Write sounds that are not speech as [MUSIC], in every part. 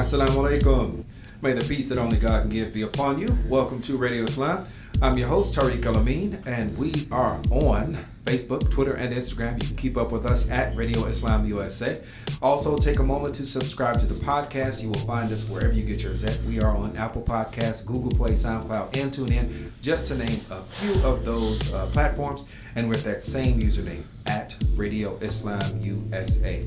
Assalamu alaikum. May the peace that only God can give be upon you. Welcome to Radio Islam. I'm your host, Tariq El-Amin, and we are on Facebook, Twitter, and Instagram. You can keep up with us at Radio Islam USA. Also, take a moment to subscribe to the podcast. You will find us wherever you get yours at. We are on Apple Podcasts, Google Play, SoundCloud, and TuneIn, just to name a few of those uh, platforms. And with that same username at Radio Islam USA.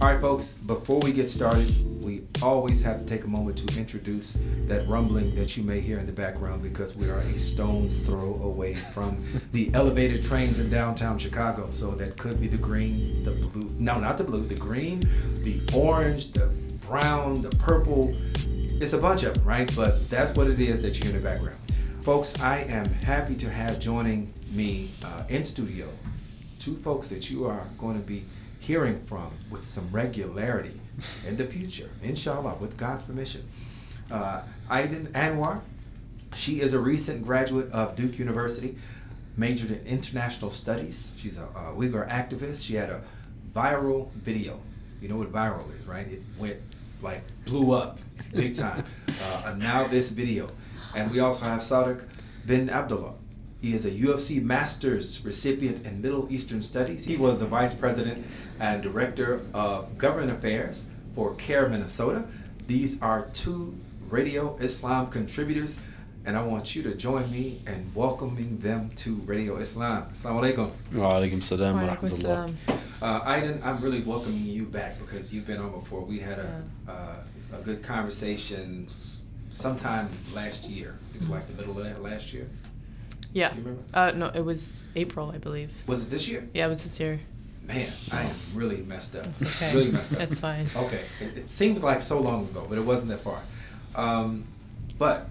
All right, folks, before we get started, always have to take a moment to introduce that rumbling that you may hear in the background because we are a stone's throw away from the elevated trains in downtown Chicago. So that could be the green, the blue, no, not the blue, the green, the orange, the brown, the purple. It's a bunch of them, right? But that's what it is that you hear in the background. Folks, I am happy to have joining me uh, in studio two folks that you are going to be hearing from with some regularity in the future, inshallah, with God's permission. Uh, Aydin Anwar, she is a recent graduate of Duke University, majored in international studies. She's a, a Uyghur activist. She had a viral video. You know what viral is, right? It went like blew up big time. [LAUGHS] uh, and now this video. And we also have Sadiq bin Abdullah. He is a UFC Masters recipient in Middle Eastern Studies. He was the Vice President and Director of Government Affairs for CAIR Minnesota. These are two Radio Islam contributors, and I want you to join me in welcoming them to Radio Islam. Assalamu alaikum. Wa alaikum salam wa rahmatullah. Uh, Aydin, I'm really welcoming you back because you've been on before. We had a, uh, a good conversation sometime last year. It was like the middle of that last year. Yeah. Do you remember? Uh, no, it was April, I believe. Was it this year? Yeah, it was this year. Man, I am really messed up. It's okay. Really messed up. It's fine. Okay, it, it seems like so long ago, but it wasn't that far. Um, but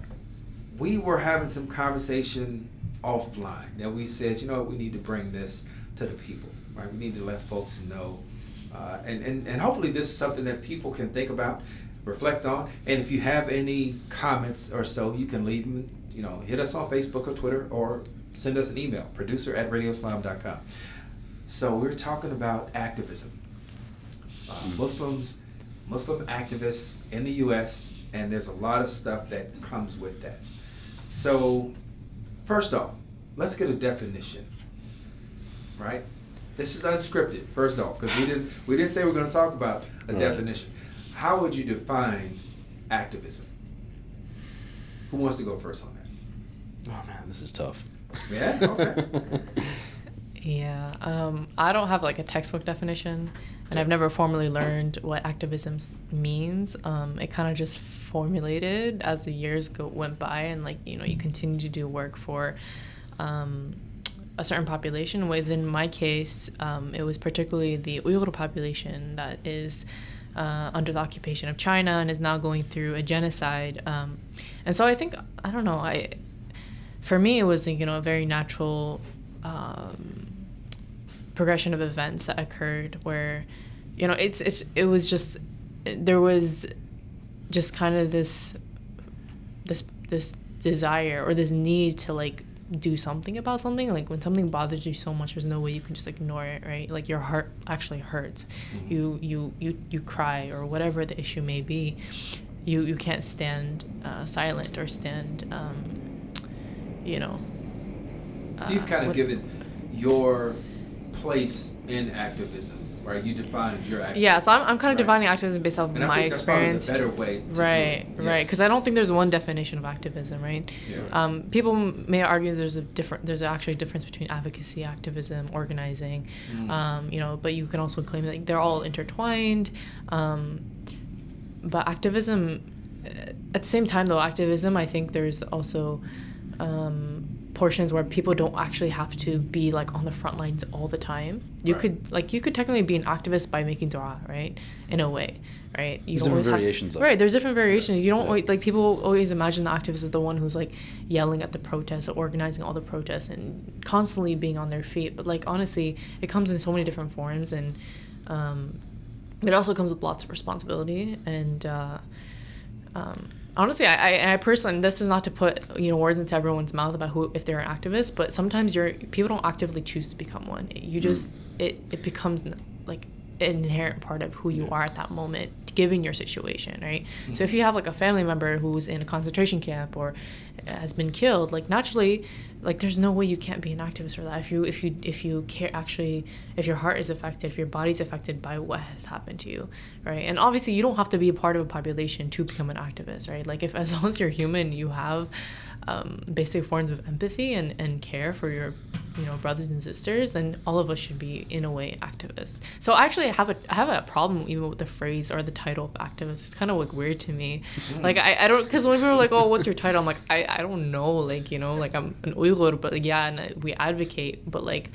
we were having some conversation offline that we said, you know what, we need to bring this to the people, right? We need to let folks know. Uh, and, and, and hopefully this is something that people can think about, reflect on. And if you have any comments or so, you can leave them, you know, hit us on Facebook or Twitter or send us an email, producer at radioislam.com. So we're talking about activism. Uh, Mhm. Muslims, Muslim activists in the U.S., and there's a lot of stuff that comes with that. So, first off, let's get a definition. Right? This is unscripted. First off, because we didn't we didn't say we're going to talk about a Right. definition. How would you define activism? Who wants to go first on that? Oh man, this is tough. Yeah? Okay. [LAUGHS] Yeah. Um, I don't have like a textbook definition, and I've never formally learned what activism means. Um, it kind of just formulated as the years go went by, and like you know, you continue to do work for. Um, a certain population. Within my case, um, it was particularly the Uyghur population that is uh, under the occupation of China and is now going through a genocide. Um, and so I think I don't know. I for me it was you know a very natural um, progression of events that occurred where you know it's it's it was just there was just kind of this this this desire or this need to like do something about something. Like when something bothers you so much there's no way you can just ignore it right? Like your heart actually hurts. Mhm. you you you you cry or whatever the issue may be. You you can't stand uh, silent or stand um, you know So you've uh, kind of what- given your place in activism, right? You defined your activism. yeah so i'm, I'm kind of Right. defining activism based off of And I my think that's probably the experience better way right. Yeah. right because i don't think there's one definition of activism right Yeah. um, people may argue there's a different there's actually a difference between advocacy activism organizing Mm. um, you know but you can also claim that they're all intertwined um, but activism uh, at the same time though activism i think there's also um, portions where people don't actually have to be like on the front lines all the time. You Right. could like you could technically be an activist by making dua right? In a way right? You There's always different have- variations of right there's different variations. You don't Yeah. always, like people always imagine the activist is the one who's like yelling at the protests or organizing all the protests and constantly being on their feet. But like honestly it comes in so many different forms and um, it also comes with lots of responsibility and uh, um, honestly I, I, I personally this is not to put you know words into everyone's mouth about who if they're an activist but sometimes you're people don't actively choose to become one. You mm. just it, it becomes like an inherent part of who you Yeah. are at that moment given your situation, right? So if mm-hmm. you have like a family member who's in a concentration camp or has been killed, like naturally, like there's no way you can't be an activist for that. If you if you if you care actually, if your heart is affected, if your body's affected by what has happened to you, right? And obviously, you don't have to be a part of a population to become an activist, right? Like if [LAUGHS] as long as you're human, you have um, basic forms of empathy and, and care for your you know brothers and sisters then all of us should be in a way activists. So actually i have a i have a problem even with the phrase or the title of activist. It's kind of like weird to me. [LAUGHS] Like i, I don't because when people are like oh what's your title? I'm like I, I don't know like you know like i'm an uyghur but like yeah and we advocate but like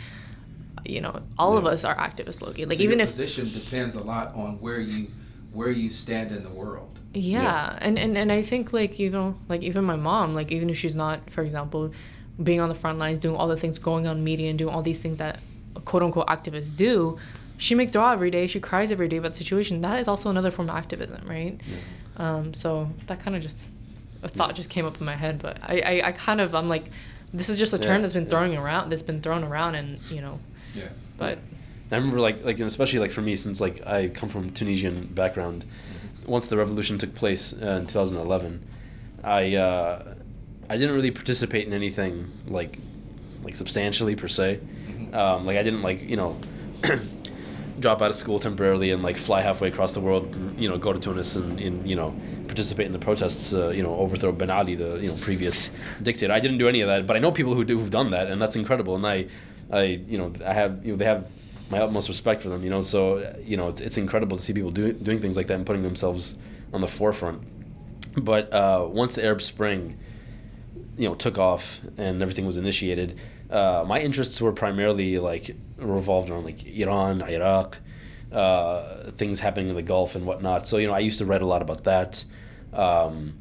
you know all of us are activists loki. Like So even your if position depends a lot on where you where you stand in the world. Yeah, And, and and i think like you know like even my mom like even if she's not for example being on the front lines doing all the things going on media and doing all these things that quote unquote activists do she makes dua every day she cries every day about the situation that is also another form of activism right um, so that kind of just a thought just came up in my head but I, I i kind of i'm like this is just a term Yeah, that's been yeah. throwing around that's been thrown around and you know Yeah. but I remember like like and especially like for me since like I come from Tunisian background. Once the revolution took place uh, in 2011, I uh, I didn't really participate in anything like like substantially per se. Mhm. Um, like I didn't like you know [CLEARS THROAT] drop out of school temporarily and like fly halfway across the world. You know, go to Tunis and, and you know participate in the protests. Uh, you know, overthrow Ben Ali, the you know previous [LAUGHS] dictator. I didn't do any of that, but I know people who do who've done that, and that's incredible. And I I you know I have you know they have my utmost respect for them. You know, so you know it's, it's incredible to see people do, doing things like that and putting themselves on the forefront. But uh, once the Arab Spring, you know, took off and everything was initiated, uh, my interests were primarily like revolved around like Iran, Iraq, uh, things happening in the Gulf and whatnot. So you know, I used to write a lot about that. Um,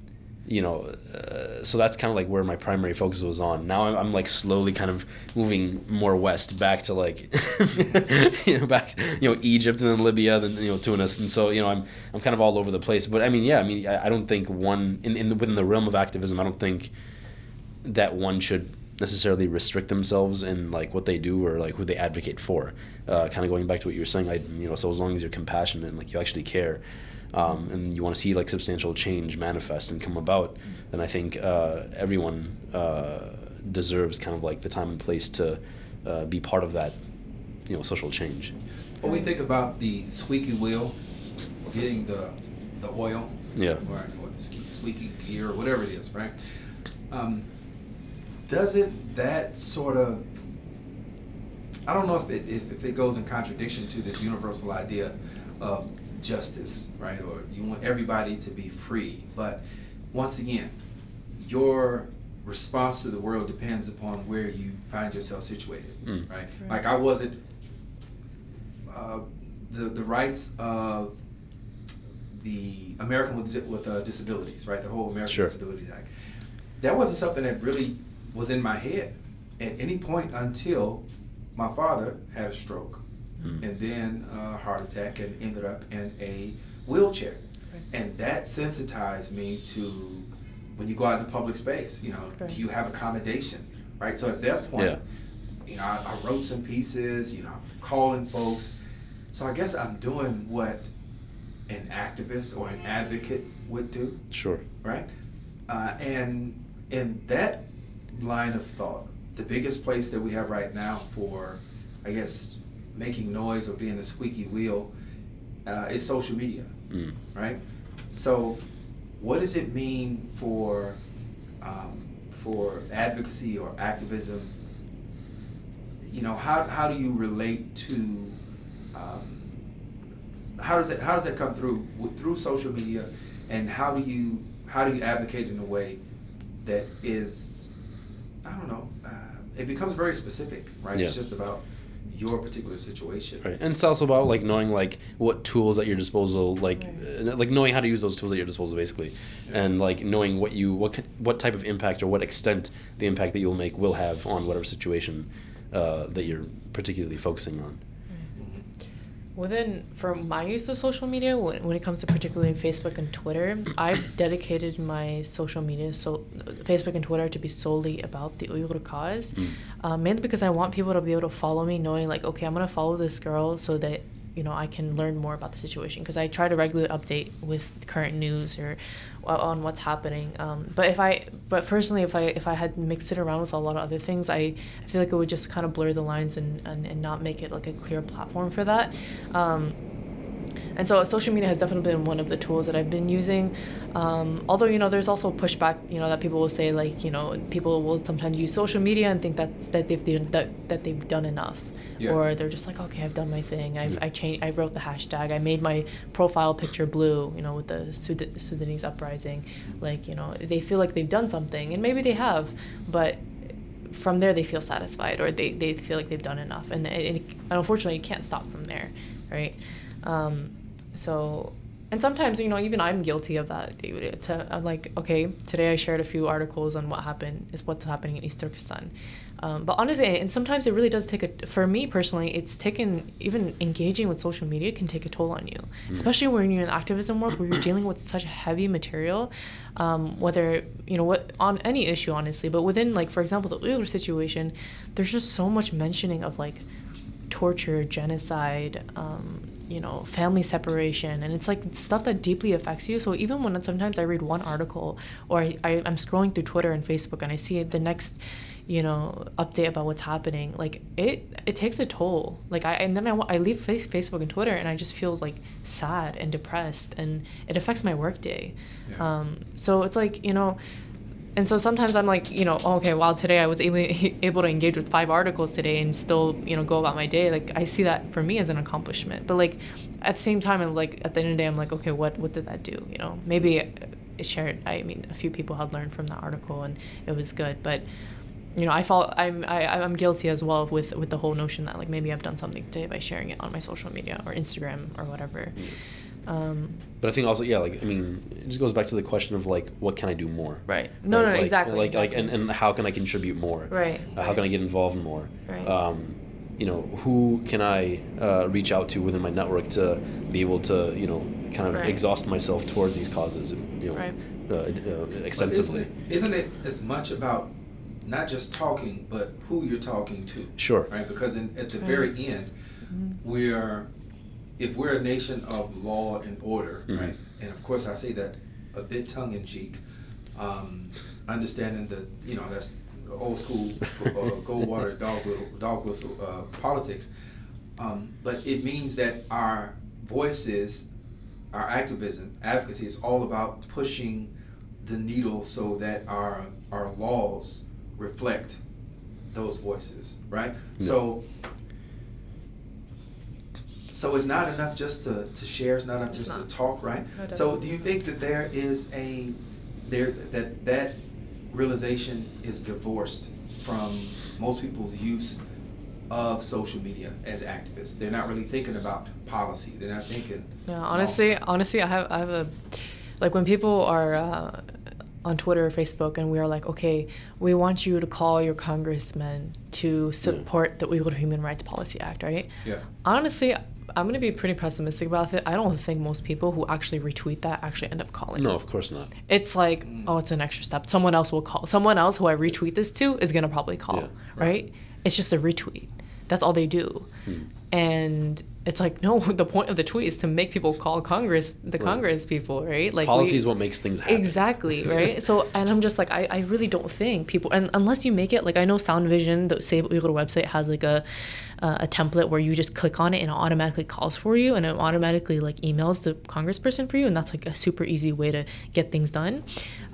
you know, uh, so that's kind of like where my primary focus was on. Now I'm, I'm like slowly kind of moving more west, back to like, [LAUGHS] you know, back you know Egypt and then Libya, then you know Tunis, and so you know I'm I'm kind of all over the place. But I mean, yeah, I mean I, I don't think one in, in the, within the realm of activism, I don't think that one should necessarily restrict themselves in like what they do or like who they advocate for. Uh, kind of going back to what you were saying, I you know, so as long as you're compassionate and like you actually care, um, and you want to see like substantial change manifest and come about, then I think uh, everyone uh, deserves kind of like the time and place to uh, be part of that, you know, social change. When we think about the squeaky wheel, getting the the oil, Yeah. or, or the squeaky gear, or whatever it is, right? Um, doesn't that sort of I don't know if it if, if it goes in contradiction to this universal idea of justice, right? Or you want everybody to be free, but once again, your response to the world depends upon where you find yourself situated, Mm. right? Right. Like I wasn't uh, the the rights of the American with with uh, disabilities, right? The whole American Sure. Disabilities Act. That wasn't something that really was in my head at any point until my father had a stroke, Mm. and then a heart attack, and ended up in a wheelchair, Right. and that sensitized me to when you go out in the public space. You know, Right. do you have accommodations, right? So at that point, Yeah. you know, I, I wrote some pieces, you know, calling folks. So I guess I'm doing what an activist or an advocate would do, Sure. right? Uh, and in that line of thought, the biggest place that we have right now for, I guess, making noise or being a squeaky wheel uh, is social media Mm. right? So, what does it mean for um, for advocacy or activism? You know, how how do you relate to um, how does that how does that come through through social media, and how do you how do you advocate in a way that is I don't know uh, it becomes very specific, right? Yeah. It's just about your particular situation. Right, and it's also about like knowing like what tools at your disposal, like Right. uh, like knowing how to use those tools at your disposal, basically, Yeah. and like knowing what you what ki- what type of impact or what extent the impact that you'll make will have on whatever situation uh, that you're particularly focusing on. Within for my use of social media, when, when it comes to particularly Facebook and Twitter, I've dedicated my social media, so Facebook and Twitter, to be solely about the Uyghur cause. Mm. Um, mainly because I want people to be able to follow me, knowing like, okay, I'm gonna follow this girl so that you know I can learn more about the situation because I try to regularly update with current news or on what's happening. Um, but if I, but personally, if I if I had mixed it around with a lot of other things, I, I feel like it would just kind of blur the lines and, and, and not make it like a clear platform for that. Um, and so social media has definitely been one of the tools that I've been using. Um, although you know, there's also pushback. You know that people will say like you know people will sometimes use social media and think that that they've that, that they've done enough. Yeah. Or they're just like, okay, I've done my thing. I've, yeah. I changed. I wrote the hashtag. I made my profile picture blue. You know, with the Sud- Sudanese uprising. Like, you know, they feel like they've done something, and maybe they have, but from there they feel satisfied, or they, they feel like they've done enough, and, it, it, unfortunately, you can't stop from there, right? Um, so and sometimes you know even i'm guilty of that to, i'm like okay today i shared a few articles on what happened is what's happening in east turkestan um, but honestly and sometimes it really does take a for me personally it's taken even engaging with social media can take a toll on you mm. especially when you're in activism work where you're dealing with such heavy material um, whether you know what on any issue honestly but within like for example the uyghur situation there's just so much mentioning of like torture genocide um, you know family separation and it's like stuff that deeply affects you. So even when sometimes i read one article or I, I, i'm scrolling through twitter and facebook and i see the next you know update about what's happening like it it takes a toll. Like i and then i, I leave face, facebook and twitter and i just feel like sad and depressed and it affects my workday. Yeah. um so it's like you know and so sometimes I'm like, you know, oh, okay, wow, today I was able [LAUGHS] able to engage with five articles today and still, you know, go about my day. Like I see that for me as an accomplishment. But like at the same time, I'm like at the end of the day, I'm like, okay, what what did that do? You know, maybe it shared. I mean, a few people had learned from the article and it was good, but you know, I fall. I'm I, I'm guilty as well with with the whole notion that like maybe I've done something today by sharing it on my social media or Instagram or whatever. Mm. Um, but I think also, yeah, like I mean, it just goes back to the question of like, what can I do more? Right. No, no, like, exactly. Like, exactly. like, and, and how can I contribute more? Right. Uh, how right. can I get involved more? Right. Um, you know, who can I uh, reach out to within my network to be able to, you know, kind of right. exhaust myself towards these causes, you know, right. uh, uh, extensively. Isn't it, isn't it as much about not just talking, but who you're talking to? Sure. Right. Because in, at the very end, mm-hmm. we are if we're a nation of law and order, mm-hmm. right, and of course I say that a bit tongue in cheek, um, understanding that you know that's old school uh, [LAUGHS] Goldwater dog whistle, dog whistle uh, politics, um, but it means that our voices, our activism, advocacy is all about pushing the needle so that our our laws reflect those voices, right? So so it's not enough just to, to share. It's not enough it's just not. to talk, right? No, so do you think that there is a there that that realization is divorced from most people's use of social media as activists? They're not really thinking about policy. They're not thinking. Yeah, honestly, honestly, I have I have a like when people are. Uh, on Twitter or Facebook, and we are like, okay, we want you to call your congressman to support yeah. the Uyghur Human Rights Policy Act, right? Yeah. Honestly, I'm gonna be pretty pessimistic about it. I don't think most people who actually retweet that actually end up calling. No, of course not. It's like, oh, it's an extra step. Someone else will call. Someone else who I retweet this to is gonna probably call, yeah, right. right? It's just a retweet. That's all they do. Hmm. And it's like no [LAUGHS] the point of the tweet is to make people call congress the right. congress people right like policy we, is what makes things happen exactly [LAUGHS] right so and i'm just like I, I really don't think people and unless you make it like i know sound vision the save uyghur website has like a uh, a template where you just click on it and it automatically calls for you and it automatically like emails the congressperson for you and that's like a super easy way to get things done.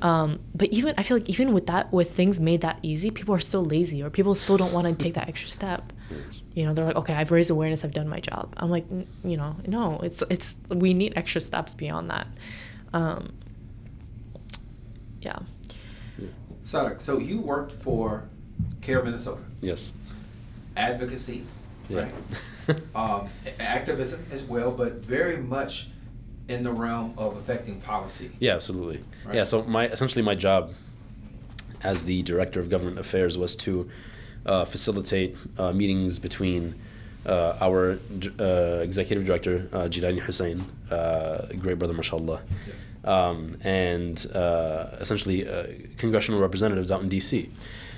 Um, but even i feel like even with that with things made that easy people are still lazy or people still don't want to take that extra step. You know they're like okay i've raised awareness i've done my job. I'm like you know no it's it's we need extra steps beyond that. Um, yeah. Sadiq, so you worked for CAIR minnesota. Yes. Advocacy yeah. right um, activism as well but very much in the realm of affecting policy yeah absolutely right? yeah so my essentially my job as the director of government affairs was to uh, facilitate uh, meetings between uh, our uh, executive director, uh, Jilani Hussein, uh, great brother, mashallah, yes. um, and uh, essentially congressional representatives out in D.C.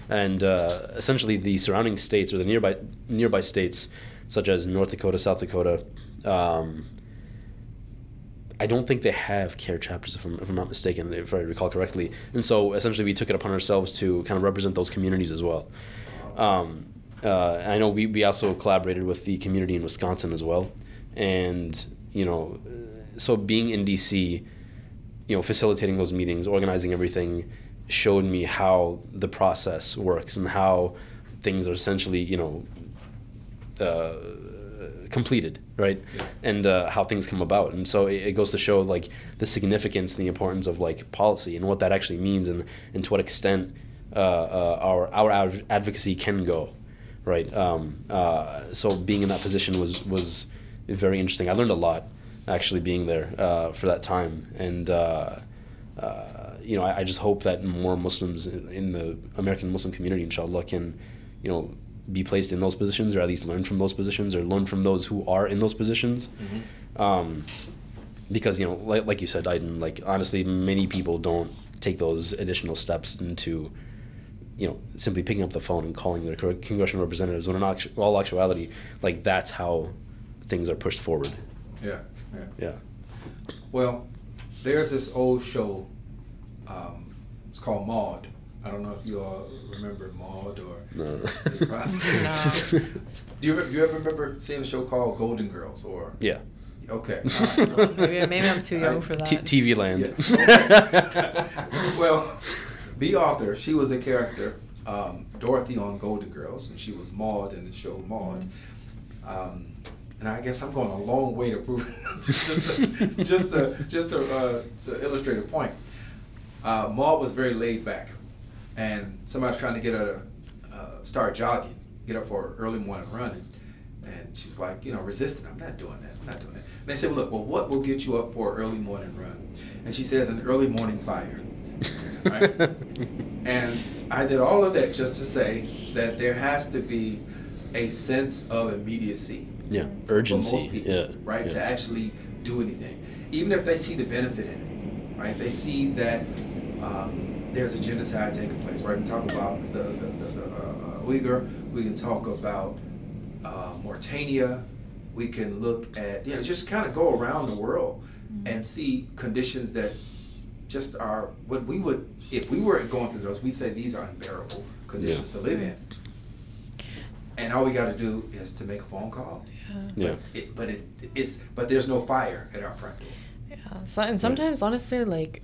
And essentially, the surrounding states or the nearby nearby states, such as North Dakota, South Dakota, Um, I don't think they have CAIR chapters, if I'm, if I'm not mistaken, if I recall correctly. And so essentially, we took it upon ourselves to kind of represent those communities as well. Um, uh, I know we, we also collaborated with the community in Wisconsin as well. And, you know, so being in DC, you know, facilitating those meetings, organizing everything, showed me how the process works and how things are essentially, you know, uh, completed, right? Yeah. And uh, how things come about. And so it, it goes to show like the significance and the importance of like policy and what that actually means and, and to what extent uh, uh, our our adv- advocacy can go, right? Um, uh, so being in that position was was very interesting. I learned a lot actually being there uh, for that time, and uh, uh, you know I, I just hope that more Muslims in the American Muslim community, inshallah, can you know be placed in those positions or at least learn from those positions or learn from those who are in those positions. Um, because you know, like, like you said, Aydin, like honestly, many people don't take those additional steps into, you know, simply picking up the phone and calling their congressional representatives. When in all actuality, like that's how things are pushed forward. Yeah, yeah. Yeah. Well, there's this old show. Um, it's called Maud. I don't know if you all remember Maud or. No. [LAUGHS] [LAUGHS] No. Do you, do you ever remember seeing a show called Golden Girls or? yeah. Okay. [LAUGHS] all right. maybe, maybe I'm too young for that. T- TV land. Yeah. well, the author, she was a character, um, Dorothy on Golden Girls, and she was Maud in the show Maud. Um, and I guess I'm going a long way to prove just to, just to, just to, uh, to illustrate a point. Uh, Maud was very laid back, and somebody was trying to get her to uh, start jogging, get up for an early morning run, and, and she was like, you know, resisting. I'm not doing that. I'm not doing that. And they said, well, look, well, what will get you up for an early morning run? And she says, an early morning fire. [LAUGHS] Right? And I did all of that just to say that there has to be a sense of immediacy yeah. Urgency. people, Yeah. right, Yeah. to actually do anything, even if they see the benefit in it, right? They see that um, there's a genocide taking place, right? We talk about the the, the, the uh, uh, Uyghur. We can talk about uh, Mauritania. We can look at you know just kind of go around the world and see conditions that just are what we would if we were going through those. We'd say these are unbearable conditions to live in. And all we got to do is to make a phone call. Yeah. It, but it it's but there's no fire at our front door. Yeah. So, and sometimes, honestly, like,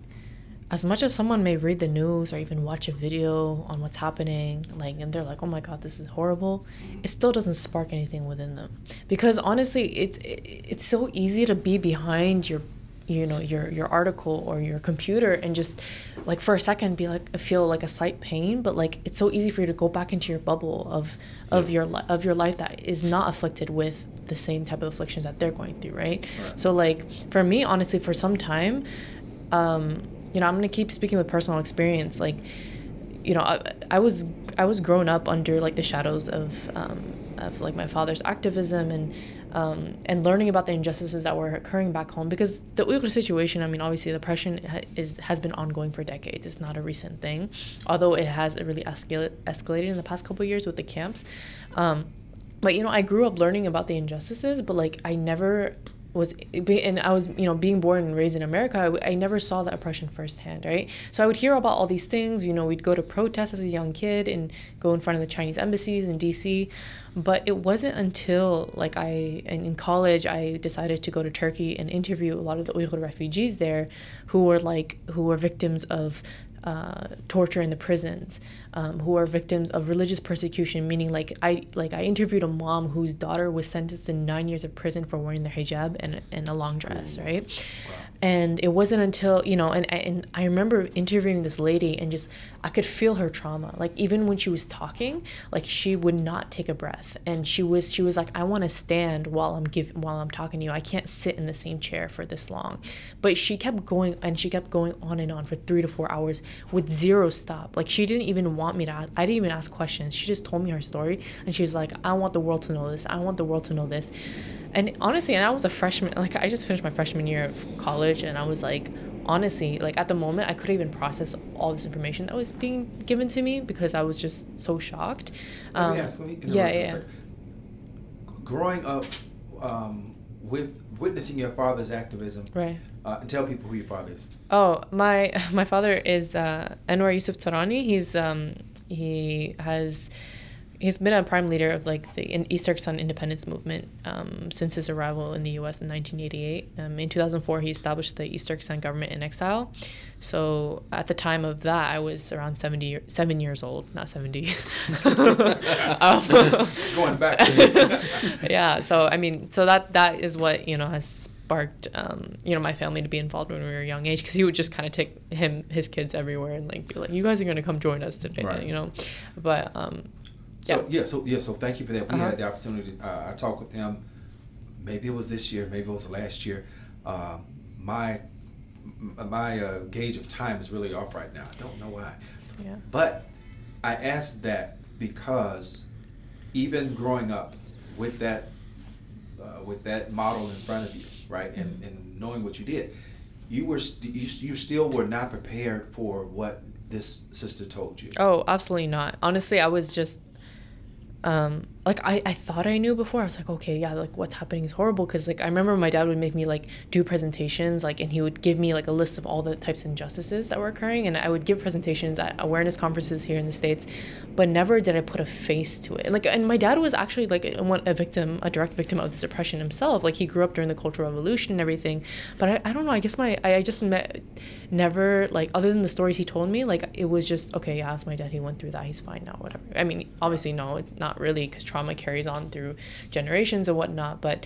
as much as someone may read the news or even watch a video on what's happening, like, and they're like, "Oh my God, this is horrible," it still doesn't spark anything within them, because honestly, it's it, it's so easy to be behind your you know your your article or your computer and just like for a second be like feel like a slight pain but like it's so easy for you to go back into your bubble of of your li- of your life that is not afflicted with the same type of afflictions that they're going through right, Right. so like for me honestly for some time um you know i'm gonna keep speaking with personal experience like you know I, I was i was grown up under like the shadows of um of like my father's activism and um, and learning about the injustices that were occurring back home because the Uyghur situation I mean obviously the oppression is has been ongoing for decades. It's not a recent thing although it has really escalated escalated in the past couple years with the camps. Um, but you know I grew up learning about the injustices but like I never was and I was you know being born and raised in America I never saw the oppression firsthand right? So I would hear about all these things you know we'd go to protests as a young kid and go in front of the Chinese embassies in DC but it wasn't until like I in, in college I decided to go to Turkey and interview a lot of the Uyghur refugees there who were like who were victims of uh, torture in the prisons, um, who are victims of religious persecution. Meaning, like I like I interviewed a mom whose daughter was sentenced to nine years of prison for wearing the hijab and, and a long dress, right? And it wasn't until you know, and and I remember interviewing this lady and just I could feel her trauma. Like even when she was talking, like she would not take a breath, and she was she was like, I want to stand while I'm giving while I'm talking to you. I can't sit in the same chair for this long, but she kept going and she kept going on and on for three to four hours with zero stop. Like she didn't even want me to. Ask, I didn't even ask questions. She just told me her story, and she was like, I want the world to know this. I want the world to know this. And honestly, and I was a freshman. Like I just finished my freshman year of college, and I was like, honestly, like at the moment, I couldn't even process all this information that was being given to me because I was just so shocked. Let Um, me ask. Let me yeah, yeah. Growing up, um, with witnessing your father's activism, Right. Uh, and tell people who your father is. Oh, my [LAUGHS] my father is uh, Anwar Yusuf Turani. He's um he has he's been a prime leader of like the East Turkestan independence movement um, since his arrival in the U.S. in 1988. Um, in 2004, he established the East Turkestan government in exile. So at the time of that, I was around 70 seven years old, not 70. [LAUGHS] [LAUGHS] um, going back. yeah so i mean so that that is what you know has sparked um, you know my family to be involved when we were a young age because he would just kind of take him his kids everywhere and like be like you guys are going to come join us today Right. you know but um So yeah, so yeah, so thank you for that. We Uh-huh. had the opportunity. Uh, I talked with him. Maybe it was this year. Maybe it was last year. Uh, my my uh, gauge of time is really off right now. I don't know why. yeah But I asked that because even growing up with that uh, with that model in front of you, right, and, and knowing what you did, you were st- you, you still were not prepared for what this sister told you. Oh, absolutely not. Honestly, I was just um like I, I thought I knew before. I was like, okay, yeah, like what's happening is horrible because like I remember my dad would make me like do presentations, like and he would give me like a list of all the types of injustices that were occurring and I would give presentations at awareness conferences here in the States, but never did I put a face to it. And like and my dad was actually like a, a victim, a direct victim of this oppression himself. Like he grew up during the Cultural Revolution and everything. But I, I don't know, I guess my I, I just met never like other than the stories he told me, like it was just okay, yeah, it's my dad, he went through that, he's fine now, whatever. I mean, obviously no, not really because trauma carries on through generations and whatnot, but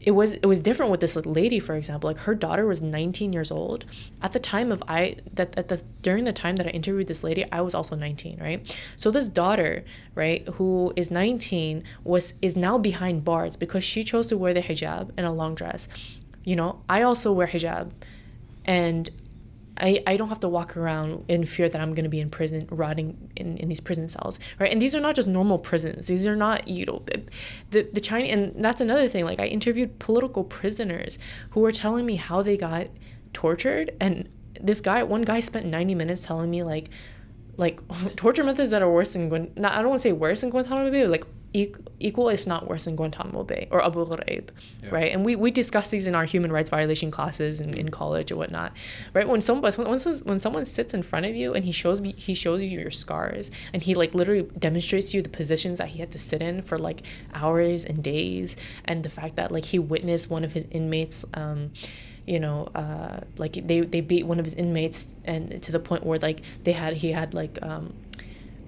it was it was different with this lady for example. Like her daughter was 19 years old. At the time of i that at the during the time that i interviewed this lady i was also 19 right? So this daughter right who is 19 was is now behind bars because she chose to wear the hijab and a long dress. You know i also wear hijab. And I, I don't have to walk around in fear that I'm going to be in prison, rotting in, in these prison cells, right? And these are not just normal prisons. These are not, you know, the, the Chinese, and that's another thing. Like, I interviewed political prisoners who were telling me how they got tortured. And this guy, one guy spent 90 minutes telling me, like, like [LAUGHS] torture methods that are worse than not, I don't want to say worse than Guantanamo Bay, but like equal if not worse than Guantanamo Bay or Abu Ghraib, Yeah. right? And we, we discuss these in our human rights violation classes in, in college or whatnot, right? When someone when, when when someone sits in front of you and he shows me he shows you your scars and he like literally demonstrates to you the positions that he had to sit in for like hours and days and the fact that like he witnessed one of his inmates um, you know, uh, like they, they beat one of his inmates and to the point where like they had he had like um,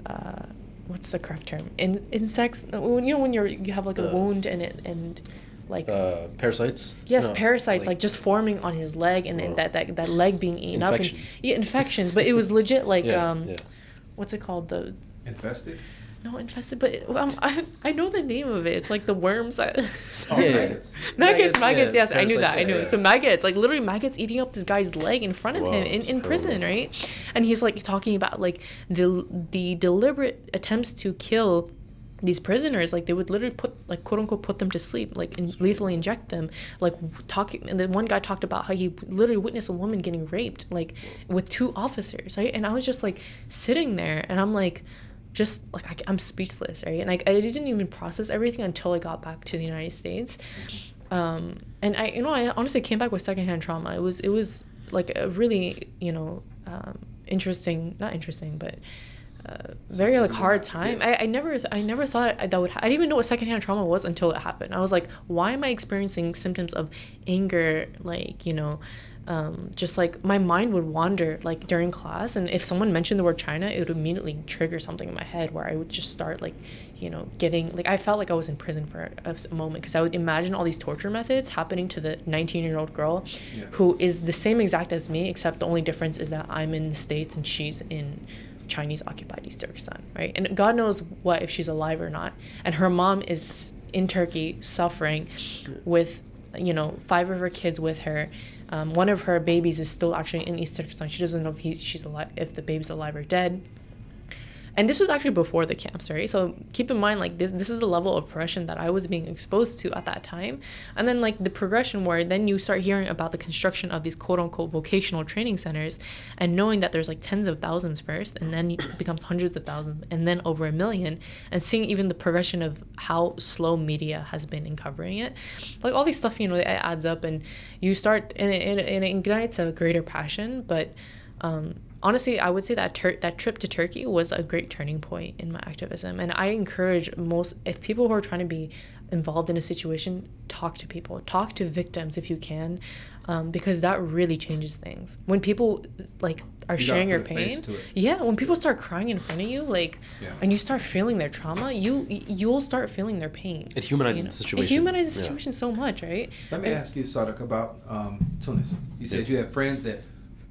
uh, what's the correct term? In insects. When you know when you're you have like a Uh, wound and it and like Uh, parasites. yes, No, parasites like, just forming on his leg and then that, that that leg being eaten up Infections. and yeah infections. But it was legit like [LAUGHS] Yeah, um, yeah. what's it called the Infested. No infested, but um, I I know the name of it. It's like the worms [LAUGHS] that. Oh, Yeah, yeah. maggots. Maggots, Maggots, maggots, yeah, yes, I knew that. I knew it. So yeah. maggots, like literally maggots eating up this guy's leg in front of Whoa, him in, in prison, horrible. right? And he's like talking about like the the deliberate attempts to kill these prisoners like they would literally put like quote unquote put them to sleep like in, lethally inject them like talking and then one guy talked about how he literally witnessed a woman getting raped like with two officers right and i was just like sitting there and i'm like just like I, i'm speechless right and like i didn't even process everything until i got back to the united states um and i you know i honestly came back with secondhand trauma it was it was like a really you know um interesting not interesting but uh, very like hard time. yeah. I, I never I never thought that would. Ha- I didn't even know what secondhand trauma was until it happened. I was like, why am I experiencing symptoms of anger? Like you know, um, just like my mind would wander like during class, and if someone mentioned the word China, it would immediately trigger something in my head where I would just start like, you know, getting like I felt like I was in prison for a moment because I would imagine all these torture methods happening to the 19 year old girl, Yeah. who is the same exact as me, except the only difference is that I'm in the states and she's in Chinese occupied East Turkestan, right? And God knows what if she's alive or not. And her mom is in Turkey suffering with, you know, five of her kids with her. Um, one of her babies is still actually in East Turkestan. She doesn't know if he, she's alive, if the baby's alive or dead. And this was actually before the camps, right? So keep in mind, like this, this is the level of oppression that I was being exposed to at that time, and then like the progression where then you start hearing about the construction of these quote unquote vocational training centers, and knowing that there's like tens of thousands first, and then it becomes hundreds of thousands, and then over a million, and seeing even the progression of how slow media has been in covering it, like all these stuff, you know, it adds up, and you start and it, and it ignites a greater passion, but. Um, honestly, I would say that tur- that trip to Turkey was a great turning point in my activism, and I encourage most if people who are trying to be involved in a situation, talk to people, talk to victims if you can, um, because that really changes things. When people like are You sharing your gotta put a face pain, yeah, when people start crying in front of you, like, Yeah. and you start feeling their trauma, you you'll start feeling their pain. It humanizes you the situation. It humanizes the Yeah. situation so much, right? Let me And- ask you, Sadiq, about um, Tunis. You said Yeah. you have friends that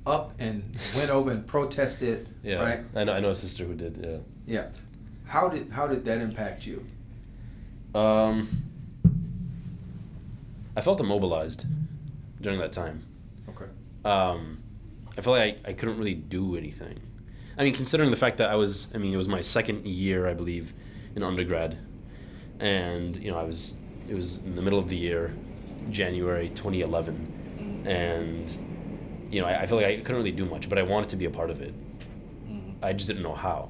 up and went over and protested, Yeah, right? I know. I know a sister who did. Yeah. Yeah. How did how did that impact you? Um, I felt immobilized during that time. Okay. Um, I felt like I, I couldn't really do anything. I mean, considering the fact that I was, I mean, it was my second year, I believe, in undergrad, and you know, I was, it was in the middle of the year, January 2011, and you know, I, I felt like I couldn't really do much, but I wanted to be a part of it. I just didn't know how.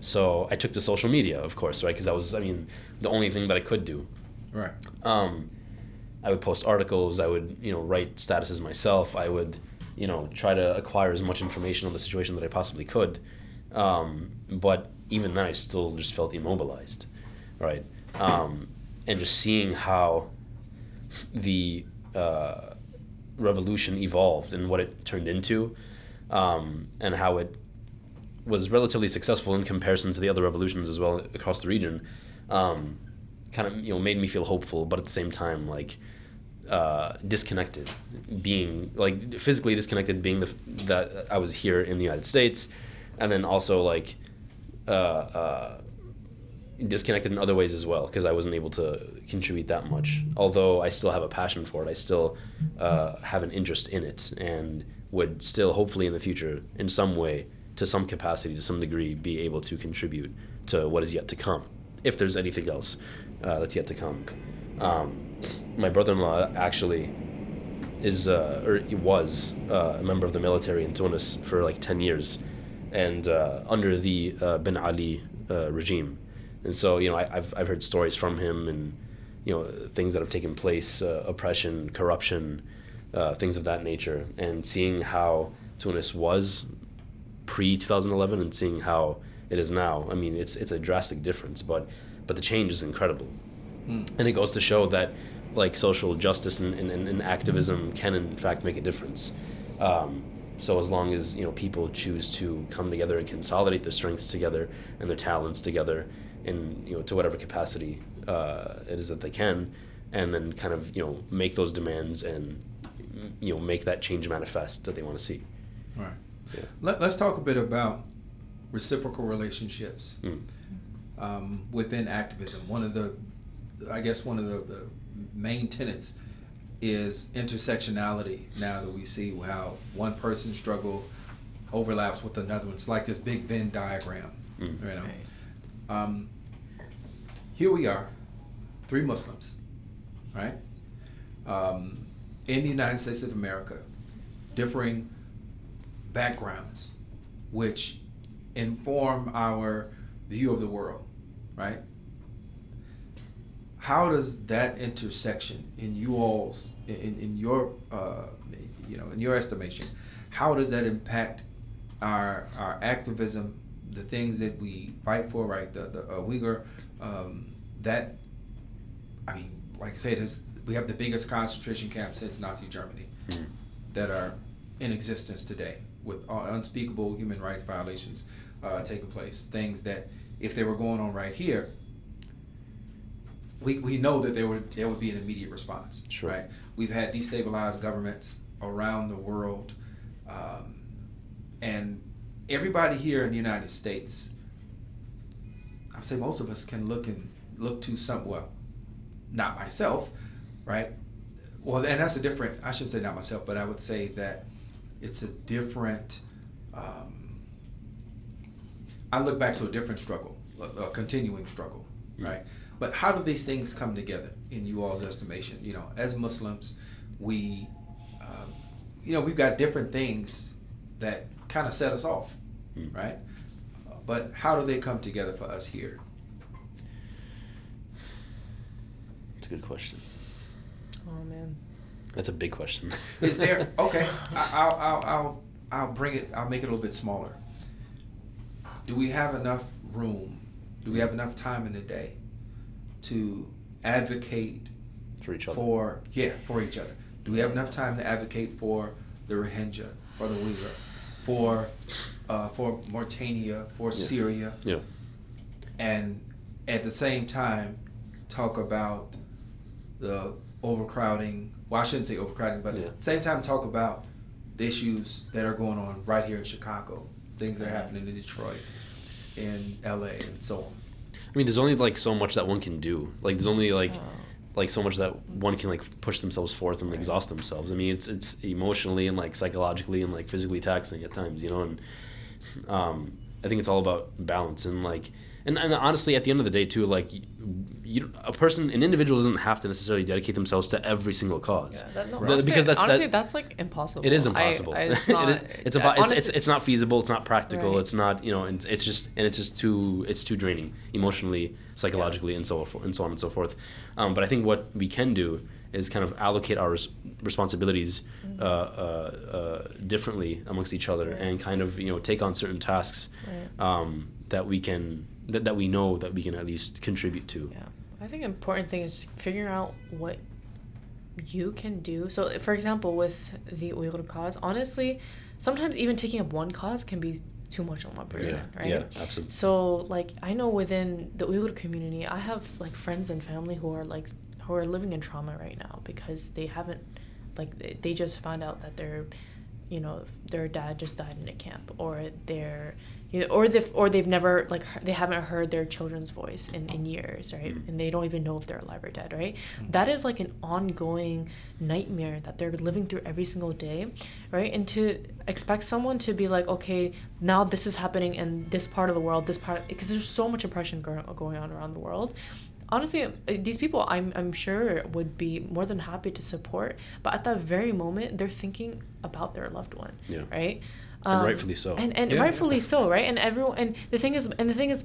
So I took to social media, of course, right? Because that was, I mean, the only thing that I could do. Right. Um, I would post articles. I would, you know, write statuses myself. I would, you know, try to acquire as much information on the situation that I possibly could. Um, but even then, I still just felt immobilized, right? Um, and just seeing how the uh, revolution evolved and what it turned into, um, and how it was relatively successful in comparison to the other revolutions as well across the region. Um, kind of you know made me feel hopeful, but at the same time like uh, disconnected, being like physically disconnected, being the that I was here in the United States, and then also like uh, uh, disconnected in other ways as well because I wasn't able to contribute that much. Although I still have a passion for it, I still uh, have an interest in it, and would still hopefully in the future, in some way, to some capacity, to some degree, be able to contribute to what is yet to come, if there's anything else uh, that's yet to come. Um, my brother-in-law actually is uh, or was uh, a member of the military in Tunis for like ten years, and uh, under the uh, Ben Ali regime, and so you know I, I've I've heard stories from him and you know things that have taken place, uh, oppression, corruption, uh, things of that nature, and seeing how Tunis was pre 2011 and seeing how it is now. I mean, it's it's a drastic difference, but but the change is incredible, and it goes to show that like social justice and, and, and activism can in fact make a difference. Um, so as long as you know people choose to come together and consolidate their strengths together and their talents together, in you know to whatever capacity uh, it is that they can, and then kind of you know make those demands and you know make that change manifest that they want to see. All right. Yeah. Let, let's talk a bit about reciprocal relationships Mm. um, within activism. One of the, I guess, one of the, the main tenets is intersectionality. Now that we see how one person's struggle overlaps with another one, it's like this big Venn diagram. Mm. You know. Right. Um, here we are, three Muslims, right? Um, in the United States of America, differing backgrounds, which inform our view of the world, right? How does that intersection in you all's, in, in your, uh, you know, in your estimation, how does that impact our our activism, the things that we fight for, right? The the uh, Uyghur, um, that, I mean, like I said, we have the biggest concentration camp since Nazi Germany Mm. that are in existence today with unspeakable human rights violations uh, taking place. Things that if they were going on right here, we, we know that there would there would be an immediate response. Sure. Right. We've had destabilized governments around the world, um, and everybody here in the United States. I would say most of us can look and look to some well, not myself, right? Well, and that's a different. I shouldn't say not myself, but I would say that it's a different um, I look back to a different struggle, a, a continuing struggle, right? But how do these things come together in you all's estimation? You know, as Muslims, we, um, you know, we've got different things that kind of set us off, Mm. right? But how do they come together for us here? It's a good question. Oh man. That's a big question. [LAUGHS] Is there [LAUGHS] okay? I, I'll, I'll I'll I'll bring it. I'll make it a little bit smaller. Do we have enough room? Do we have enough time in the day to advocate for each other? for yeah for each other? Do we have enough time to advocate for the Rohingya, for the Uyghur, for uh, for Mauritania, for Yeah. Syria, yeah. and at the same time talk about the overcrowding. Well, I shouldn't say overcrowding, but Yeah. at the same time talk about the issues that are going on right here in Chicago, things that are happening in Detroit, in LA, and so on. I mean, there's only like so much that one can do. Like, there's only like Oh. Like so much that one can like push themselves forth and Right. exhaust themselves. I mean, it's it's emotionally and like psychologically and like physically taxing at times, you know. And um, I think it's all about balance and like and, and honestly, at the end of the day, too, like you, a person, an individual doesn't have to necessarily dedicate themselves to every single cause. Yeah, that, no, Right. honestly, Because that's- honestly that- that's like impossible. It is impossible. I, it's [LAUGHS] It not. is- it's about it's, it's it's not feasible. It's not practical. Right. It's not you know. And it's just and it's just too it's too draining emotionally, psychologically, and so forth and so on and so forth. Um, but I think what we can do is kind of allocate our res- responsibilities uh, uh, uh, differently amongst each other Right. and kind of you know take on certain tasks Right. um, that we can that, that we know that we can at least contribute to. Yeah, I think important thing is figuring out what you can do. So, for example, with the Uyghur cause, honestly, sometimes even taking up one cause can be too much on one person, yeah, right? yeah, absolutely. So, like, I know within the Uyghur community, I have like friends and family who are like who are living in trauma right now because they haven't, like, they, just found out that their, you know, their dad just died in a camp, or their, you know, or they've or they've never like he- they haven't heard their children's voice in in years, right? Mm. And they don't even know if they're alive or dead, right? That is like an ongoing nightmare that they're living through every single day, right? And to expect someone to be like, okay, now this is happening in this part of the world, this part, because there's so much oppression going on around the world. Honestly, uh, these people, I'm, I'm sure, would be more than happy to support, but at that very moment, they're thinking about their loved one, Yeah. right? And rightfully so. And and Yeah. rightfully so, right? And everyone, and the thing is, and the thing is,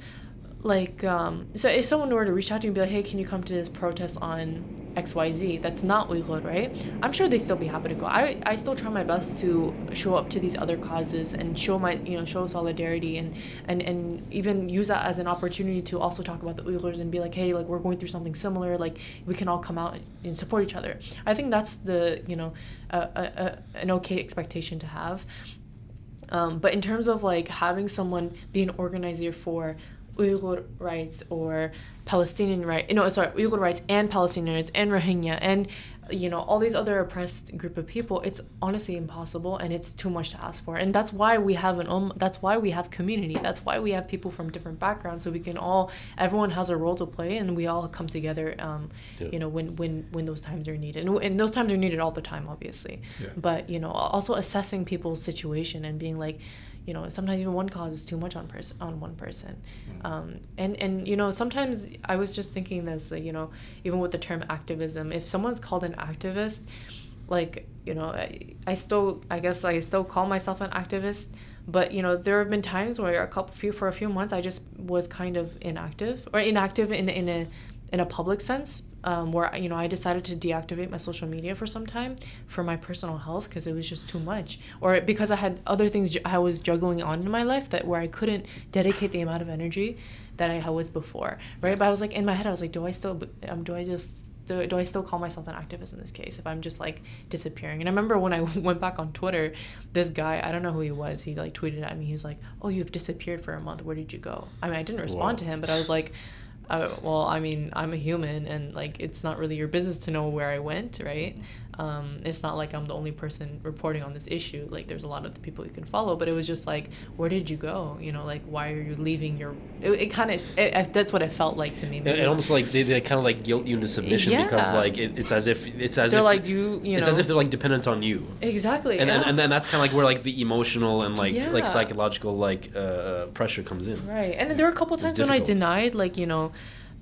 like, um, so if someone were to reach out to you and be like, hey, can you come to this protest on XYZ that's not Uyghur, right? I'm sure they'd still be happy to go. I, I still try my best to show up to these other causes and show my, you know, show solidarity and, and, and even use that as an opportunity to also talk about the Uyghurs and be like, hey, like, we're going through something similar. Like, we can all come out and, and support each other. I think that's the, you know, a, a, a, an okay expectation to have. Um, but in terms of like having someone be an organizer for Uyghur rights or Palestinian rights, you no, sorry, Uyghur rights and Palestinian rights and Rohingya and you know all these other oppressed group of people, it's honestly impossible and it's too much to ask for. And that's why we have an um, that's why we have community. That's why we have people from different backgrounds so we can all everyone has a role to play and we all come together. Um, Yeah. you know when when when those times are needed and, and those times are needed all the time, obviously Yeah. but you know also assessing people's situation and being like you know sometimes even one cause is too much on person on one person. Um, and and you know sometimes i was just thinking this uh, you know even with the term activism if someone's called an activist like you know I, I still i guess i still call myself an activist but you know there have been times where a couple few for a few months i just was kind of inactive or inactive in in a in a public sense um, where you know I decided to deactivate my social media for some time for my personal health because it was just too much, or because I had other things ju- I was juggling on in my life that where I couldn't dedicate the amount of energy that I was before, right? But I was like in my head, I was like, do I still, um, do I just do, do I still call myself an activist in this case if I'm just like disappearing? And I remember when I [LAUGHS] went back on Twitter, this guy, I don't know who he was, he like tweeted at me. He was like, "Oh, you've disappeared for a month. Where did you go?" I mean, I didn't respond Wow. to him, but I was like, uh, "Well, I mean, I'm a human, and like it's not really your business to know where I went, right?" Um, it's not like I'm the only person reporting on this issue. Like there's a lot of the people you can follow, but it was just like, where did you go? You know, like why are you leaving your? It, it kind of that's what it felt like to me. And almost like they, they kind of like guilt you into submission Yeah. because like it, it's as if it's as they're if like you, you it's know, as if they're like dependent on you. exactly, And, yeah. and, and then that's kind of like where like the emotional and like Yeah. like psychological like uh, uh, pressure comes in. Right, and then there were a couple times when I denied, like you know,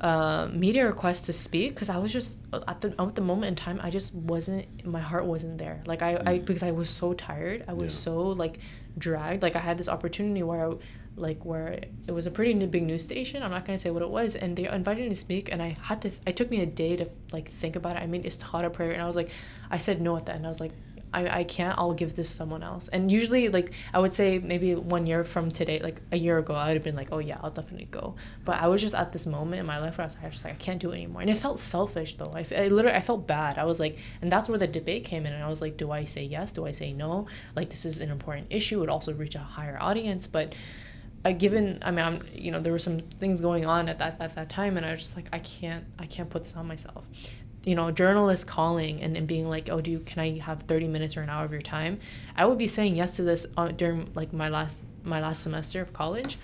uh, media request to speak because I was just at the at the moment in time I just wasn't my heart wasn't there. Like I, I Mm. because I was so tired, I was Yeah. so like dragged. Like I had this opportunity where I, like where it was a pretty big news station. I'm not gonna say what it was, and they invited me to speak, and I had to. It took me a day to like think about it. I mean made istikhara prayer, and I was like, I said no at the end. I was like. I, I can't i'll give this someone else. And usually like i would say maybe one year from today like a year ago i would have been like oh yeah i'll definitely go. But i was just at this moment in my life where i was, I was just like i can't do it anymore. And it felt selfish though. I literally i felt bad. I was like and that's where the debate came in. And i was like do i say yes? Do i say no? Like this is an important issue. It would also reach a higher audience. But uh, given i mean i'm you know there were some things going on at that at that time. And i was just like i can't i can't put this on myself you know journalists calling and, and being like oh do you can i have 30 minutes or an hour of your time? I would be saying yes to this uh, during like my last my last semester of college.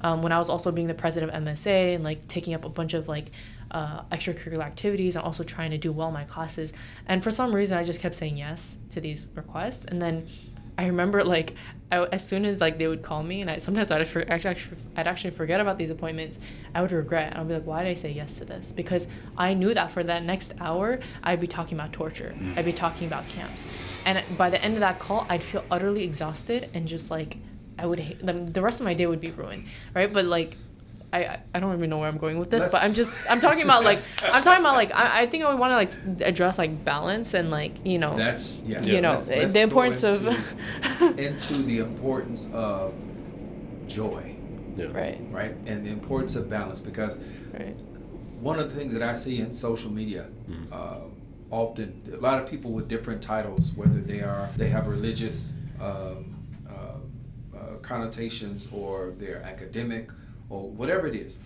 Um, when i was also being the president of msa and like taking up a bunch of like uh, extracurricular activities and also trying to do well in my classes. And for some reason i just kept saying yes to these requests. And then I remember like I, as soon as like they would call me and I sometimes I'd for, actually I'd actually forget about these appointments. I would regret and I'd be like, why did I say yes to this? Because I knew that for that next hour I'd be talking about torture. Mm. I'd be talking about camps, and by the end of that call I'd feel utterly exhausted and just like I would hate, the, the rest of my day would be ruined, right? But like. I, I- I don't even know where I'm going with this, Let's- but I'm just I'm talking about like [LAUGHS] I'm talking about like I, I think I want to like address like balance and like you know That's yes. you know let's- let's the go importance of into- [LAUGHS] into the importance of joy, Yeah. right. Right, and the importance of balance because right. one of the things that I see in social media, uh, often a lot of people with different titles, whether they are they have religious um, uh, uh, connotations or they're academic or whatever it is,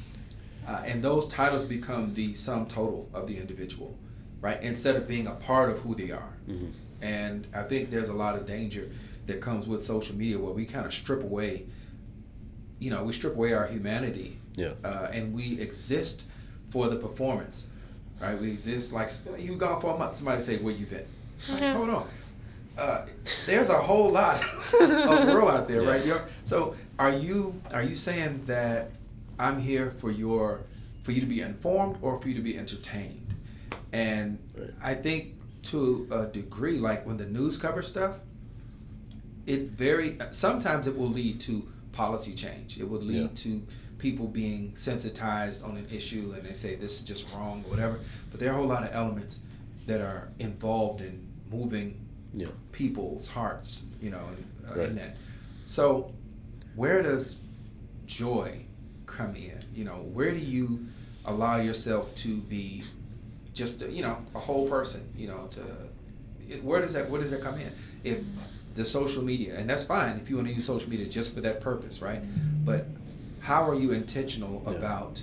uh, and those titles become the sum total of the individual, right? Instead of being a part of who they are, Mhm. and I think there's a lot of danger that comes with social media where we kind of strip away, you know, we strip away our humanity Yeah. uh, and we exist for the performance, right? We exist like you gone for a month. Somebody say where you been? [LAUGHS] Like, Yeah. hold on. Uh, there's a whole lot [LAUGHS] of world out there, Yeah. right? You're, so are you are you saying that I'm here for your for you to be informed or for you to be entertained? And Right. I think to a degree, like when the news covers stuff, it very sometimes it will lead to policy change. It will lead Yeah. to people being sensitized on an issue and they say this is just wrong or whatever. But there are a whole lot of elements that are involved in moving Yeah. people's hearts, you know, uh, Right. in that. So, where does joy come in? You know, where do you allow yourself to be just, you know, a whole person? You know, to it, where does that where does that come in? If the social media, and that's fine if you want to use social media just for that purpose, right? But how are you intentional Yeah. about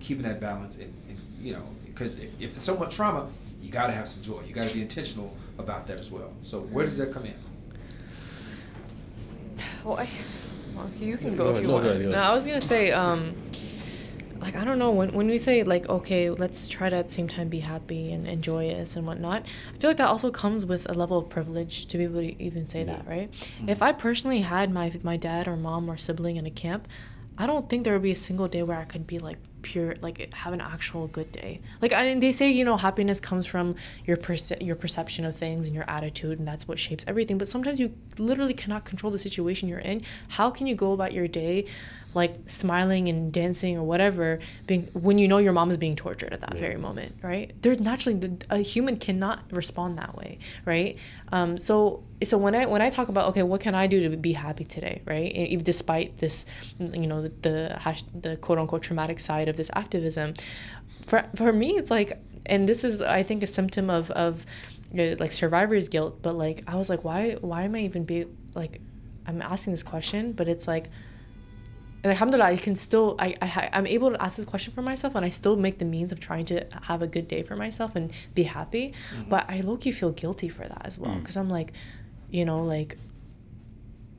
keeping that balance? And, and you know, because if, if there's so much trauma, you got to have some joy. You got to be intentional about that as well. So where does that come in? Well, I, well, you can Go go, if you no, want. go ahead, go No. I was gonna say, um, like I don't know when when we say like okay, let's try to at the same time be happy and, and joyous and whatnot. I feel like that also comes with a level of privilege to be able to even say that, Yeah. right? If I personally had my my dad or mom or sibling in a camp, I don't think there would be a single day where I could be like pure like have an actual good day. Like I mean, they say you know happiness comes from your perce- your perception of things and your attitude and that's what shapes everything. But sometimes you literally cannot control the situation you're in. How can you go about your day like smiling and dancing or whatever being when you know your mom is being tortured at that Yeah. very moment, right? There's naturally a human cannot respond that way, right? Um, so so when I when I talk about okay, what can I do to be happy today, right? And even despite this, you know, the the, hash, the quote unquote traumatic side of this activism, for for me, it's like, and this is I think a symptom of of uh, like survivor's guilt. But like I was like, why why am I even be like, I'm asking this question, but it's like alhamdulillah i can still I, I i'm able to ask this question for myself and i still make the means of trying to have a good day for myself and be happy Mm-hmm. but i low-key feel guilty for that as well Mm. because i'm like you know like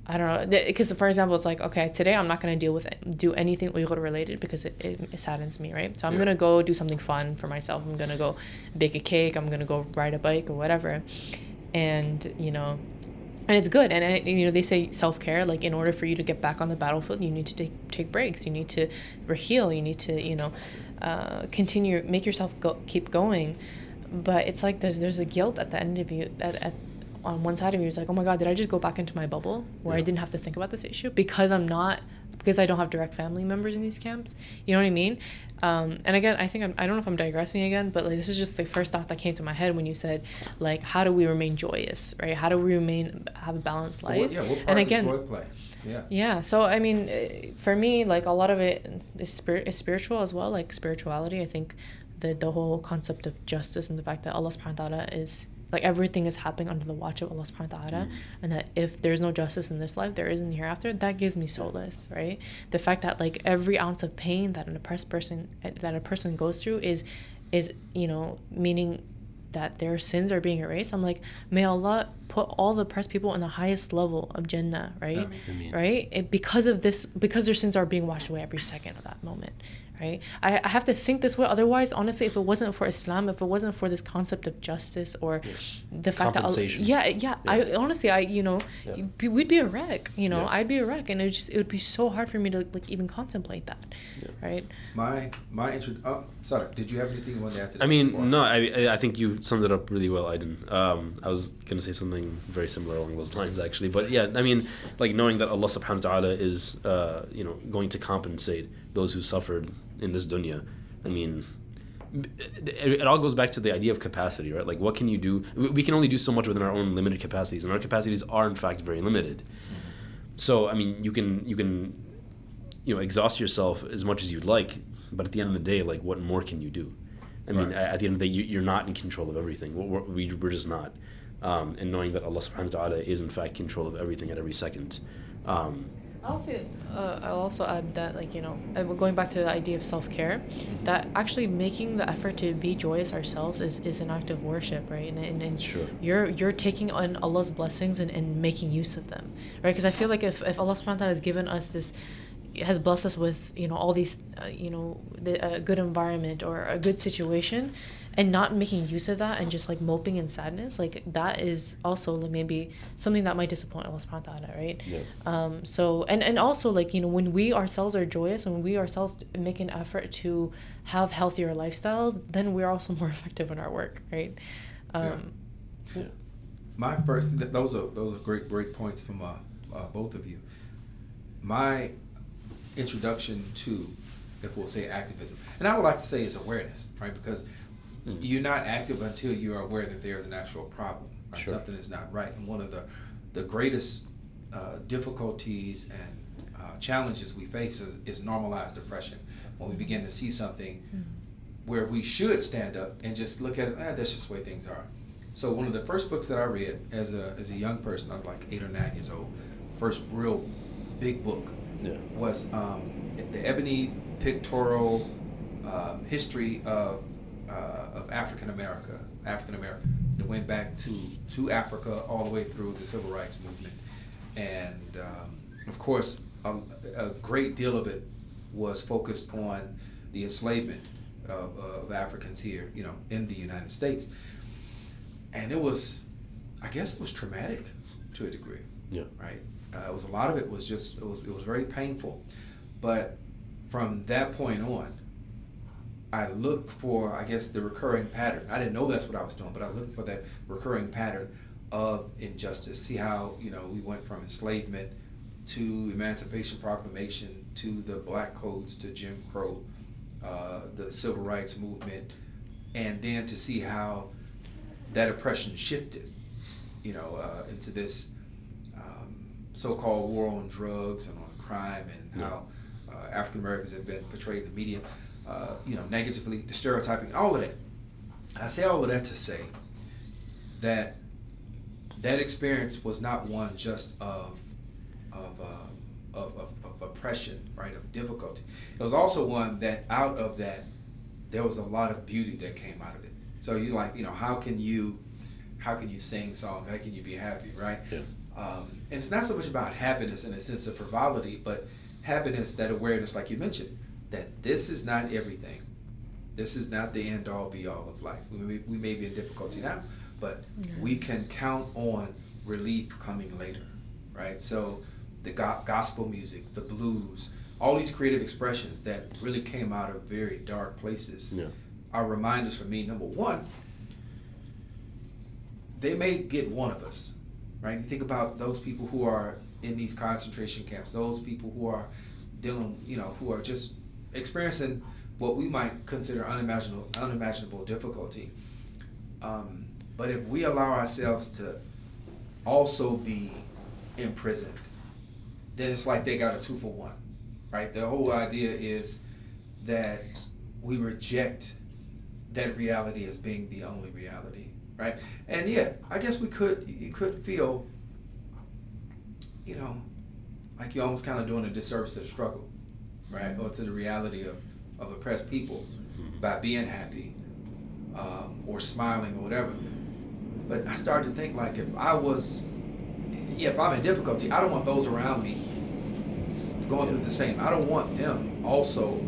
I don't know because for example it's like okay today I'm not gonna deal with do anything Uyghur related because it, it, it saddens me right so I'm Yeah. gonna go do something fun for myself I'm gonna go bake a cake I'm gonna go ride a bike or whatever and you know and it's good. And, and you know they say self-care like in order for you to get back on the battlefield you need to take take breaks. You need to heal you need to you know uh, continue make yourself go keep going. But it's like there's there's a guilt at the end of you at, at on one side of you. Is like oh my god did i just go back into my bubble where i didn't have to think about this issue? Because i'm not because i don't have direct family members in these camps. You know what i mean? Um, and again i think I'm, i don't know if i'm digressing again but like this is just the first thought that came to my head when you said like how do we remain joyous right? How do we remain have a balanced life what, yeah, what part and again joy play? Yeah. yeah so i mean eh, for me like a lot of it is spirit is spiritual as well like spirituality. I think the the whole concept of justice and the fact that allah subhanahu wa ta'ala is like everything is happening under the watch of allah subhanahu wa ta'ala and that if there's no justice in this life there isn't hereafter that gives me solace right the fact that like every ounce of pain that an oppressed person eh, that a person goes through is is you know meaning that their sins are being erased. I'm like, may Allah put all the oppressed people in the highest level of Jannah, right? Ameen. Right? It, because of this, because their sins are being washed away every second of that moment, right? I, I have to think this way. Otherwise, honestly, if it wasn't for Islam, if it wasn't for this concept of justice or the fact that Allah, Compensation. yeah, yeah, I honestly, I you know, Yeah. we'd be a wreck. You know, Yeah. I'd be a wreck, and it just it would be so hard for me to like even contemplate that, Yeah. right? My my intro. Oh, sorry. Did you have anything you wanted to add to that? I mean, before? no, I, I- I think you summed it up really well, Aydin. Um, I was gonna say something very similar along those lines, actually. But yeah, I mean, like knowing that Allah Subhanahu wa Taala is, uh, you know, going to compensate those who suffered in this dunya. I mean, it, it all goes back to the idea of capacity, right? Like, what can you do? We, can only do so much within our own limited capacities, and our capacities are, in fact, very limited. So, I mean, you can you can, you know, exhaust yourself as much as you'd like, but at the end of the day, like, what more can you do? I mean, Right. at the end of the day, you, you're not in control of everything. We're, we're just not. Um, and knowing that Allah Subhanahu wa Taala is in fact control of everything at every second. Um, I'll say, uh, I'll also add that, like, you know, uh, going back to the idea of self care, that actually making the effort to be joyous ourselves is, is an act of worship, right? And, and, and Sure. you're you're taking on Allah's blessings and, and making use of them, right? Because I feel like if, if Allah subhanahu wa ta'ala has given us this, has blessed us with, you know, all these, uh, you know, the, a good environment or a good situation, and not making use of that and just like moping in sadness, like that is also like maybe something that might disappoint Allah subhanahu wa ta'ala, right? Yeah. Um, so and and also like you know when we ourselves are joyous and when we ourselves make an effort to have healthier lifestyles, then we're also [LAUGHS] more effective in our work, right? Um, yeah. My first, th- those are those are great great points from uh, uh, both of you. My introduction to, if we'll say activism, and I would like to say is awareness, right? Because Mm. you're not active until you are aware that there is an actual problem, right? Sure. Something is not right, and one of the the greatest uh, difficulties and uh, challenges we face is, is normalized depression. When we begin to see something where we should stand up and just look at it, ah, that's just the way things are. So one of the first books that I read as a as a young person, I was like eight or nine years old. First real big book Yeah. was um, the Ebony Pictorial um, History of uh, of African America, African America. It went back to to Africa all the way through the Civil Rights Movement, and um, of course, a, a great deal of it was focused on the enslavement of, of Africans here, you know, in the United States, and it was, I guess, it was traumatic to a degree Yeah. right? Uh, it was a lot of it was just it was it was very painful, but from that point on, I looked for I guess the recurring pattern. I didn't know that's what I was doing, but I was looking for that recurring pattern of injustice. See how you know we went from enslavement to Emancipation Proclamation to the Black Codes to Jim Crow, uh, the Civil Rights Movement, and then to see how that oppression shifted, you know, uh, into this um, so-called war on drugs and on crime and Yeah. how uh, African Americans have been portrayed in the media, uh, you know, negatively, the stereotyping, all of that. I say all of that to say that that experience was not one just of of uh, of, of, of depression, right, of difficulty. It was also one that out of that, there was a lot of beauty that came out of it. So you like, you know, how can you, how can you sing songs? How can you be happy, right? Yeah. Um, and it's not so much about happiness in a sense of frivolity, but happiness, that awareness, like you mentioned, that this is not everything. This is not the end all be all of life. We may, we may be in difficulty now, but we can count on relief coming later, right? So the go- gospel music, the blues, all these creative expressions that really came out of very dark places Yeah. are reminders for me. Number one, they may get one of us, right? You think about those people who are in these concentration camps, those people who are dealing, you know, who are just experiencing what we might consider unimaginable, unimaginable difficulty. Um, but if we allow ourselves to also be imprisoned, then it's like they got a two for one, right? The whole idea is that we reject that reality as being the only reality, right? And yeah, I guess we could, you could feel, you know, like you're almost kind of doing a disservice to the struggle, right? Or to the reality of, of oppressed people by being happy um, or smiling or whatever. But I started to think like if I was, yeah, if I'm in difficulty, I don't want those around me going through the same. I don't want them also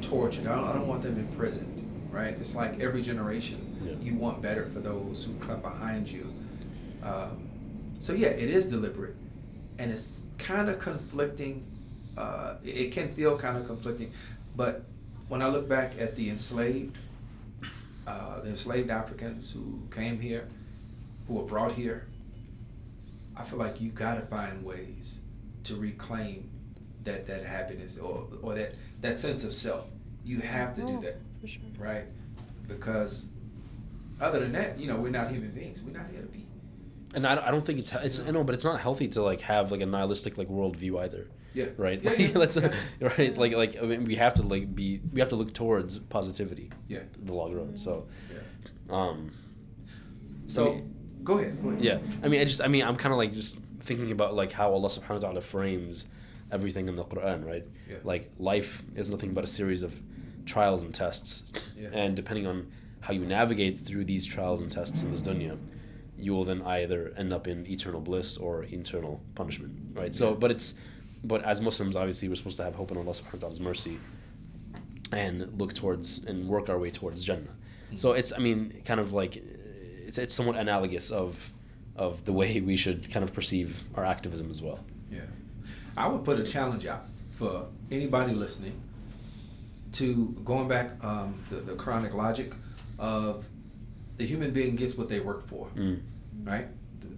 tortured. I don't, I don't want them imprisoned, right? It's like every generation, Yeah. you want better for those who come behind you. Um, so yeah, it is deliberate, and it's kind of conflicting. Uh, it it can feel kind of conflicting, but when I look back at the enslaved, uh, the enslaved Africans who came here, who were brought here, I feel like you gotta find ways to reclaim that that happiness or or that that sense of self. You have to do Oh, that, for sure. right? Because other than that, you know, we're not human beings. We're not here to be. And I, I don't think it's it's I know, but it's not healthy to like have like a nihilistic like worldview either. Yeah. Right. Yeah, Like, yeah, that's yeah. [LAUGHS] right. Like like I mean, we have to like be we have to look towards positivity. Yeah. The long road. So, Yeah. um, So I mean- go ahead. Go ahead. yeah. I mean, I just I mean, I'm kind of like just thinking about like how Allah Subhanahu wa Taala frames everything in the Quran, right? Yeah. Like life is nothing but a series of trials and tests, Yeah. and depending on how you navigate through these trials and tests in this dunya, you will then either end up in eternal bliss or eternal punishment, right? So, but it's but as Muslims, obviously, we're supposed to have hope in Allah Subhanahu wa Taala's mercy and look towards and work our way towards Jannah. So it's I mean kind of like it's it's somewhat analogous of of the way we should kind of perceive our activism as well. Yeah. I would put a challenge out for anybody listening to going back um, the, the chronic logic of the human being gets what they work for, Mm. right?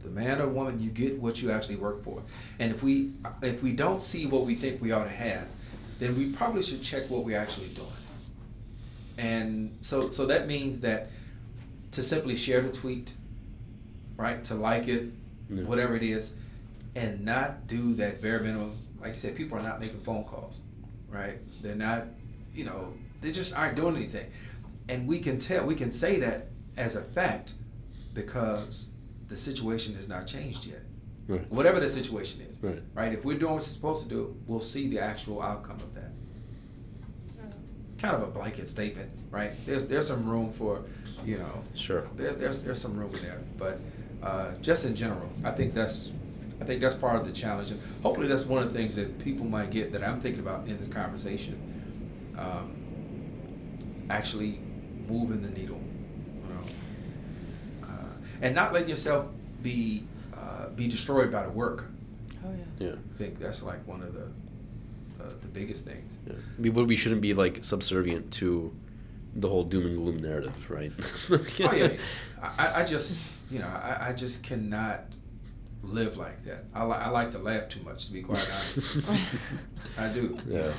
The, the man or woman, you get what you actually work for. And if we if we don't see what we think we ought to have, then we probably should check what we're actually doing. And so so that means that to simply share the tweet, right? To like it, Yeah. whatever it is, and not do that bare minimum. Like you said, people are not making phone calls, right? They're not, you know, they just aren't doing anything. And we can tell, we can say that as a fact because the situation has not changed yet. Right. Whatever the situation is, Right. If we're doing what we're supposed to do, we'll see the actual outcome of that. Kind of a blanket statement, right? There's there's some room for, you know, Sure. there's there's there's some room in there, but uh, just in general, I think that's I think that's part of the challenge, and hopefully that's one of the things that people might get that I'm thinking about in this conversation. Um, actually, moving the needle, and not letting yourself be uh, be destroyed by the work. Oh yeah. Yeah. I think that's like one of the uh, the biggest things. Yeah. We, but we shouldn't be like subservient to the whole doom and gloom narrative, right? oh yeah, yeah. [LAUGHS] I, I just you know I, I just cannot live like that. I, li- I like to laugh too much to be quite honest. [LAUGHS] I do. Yeah.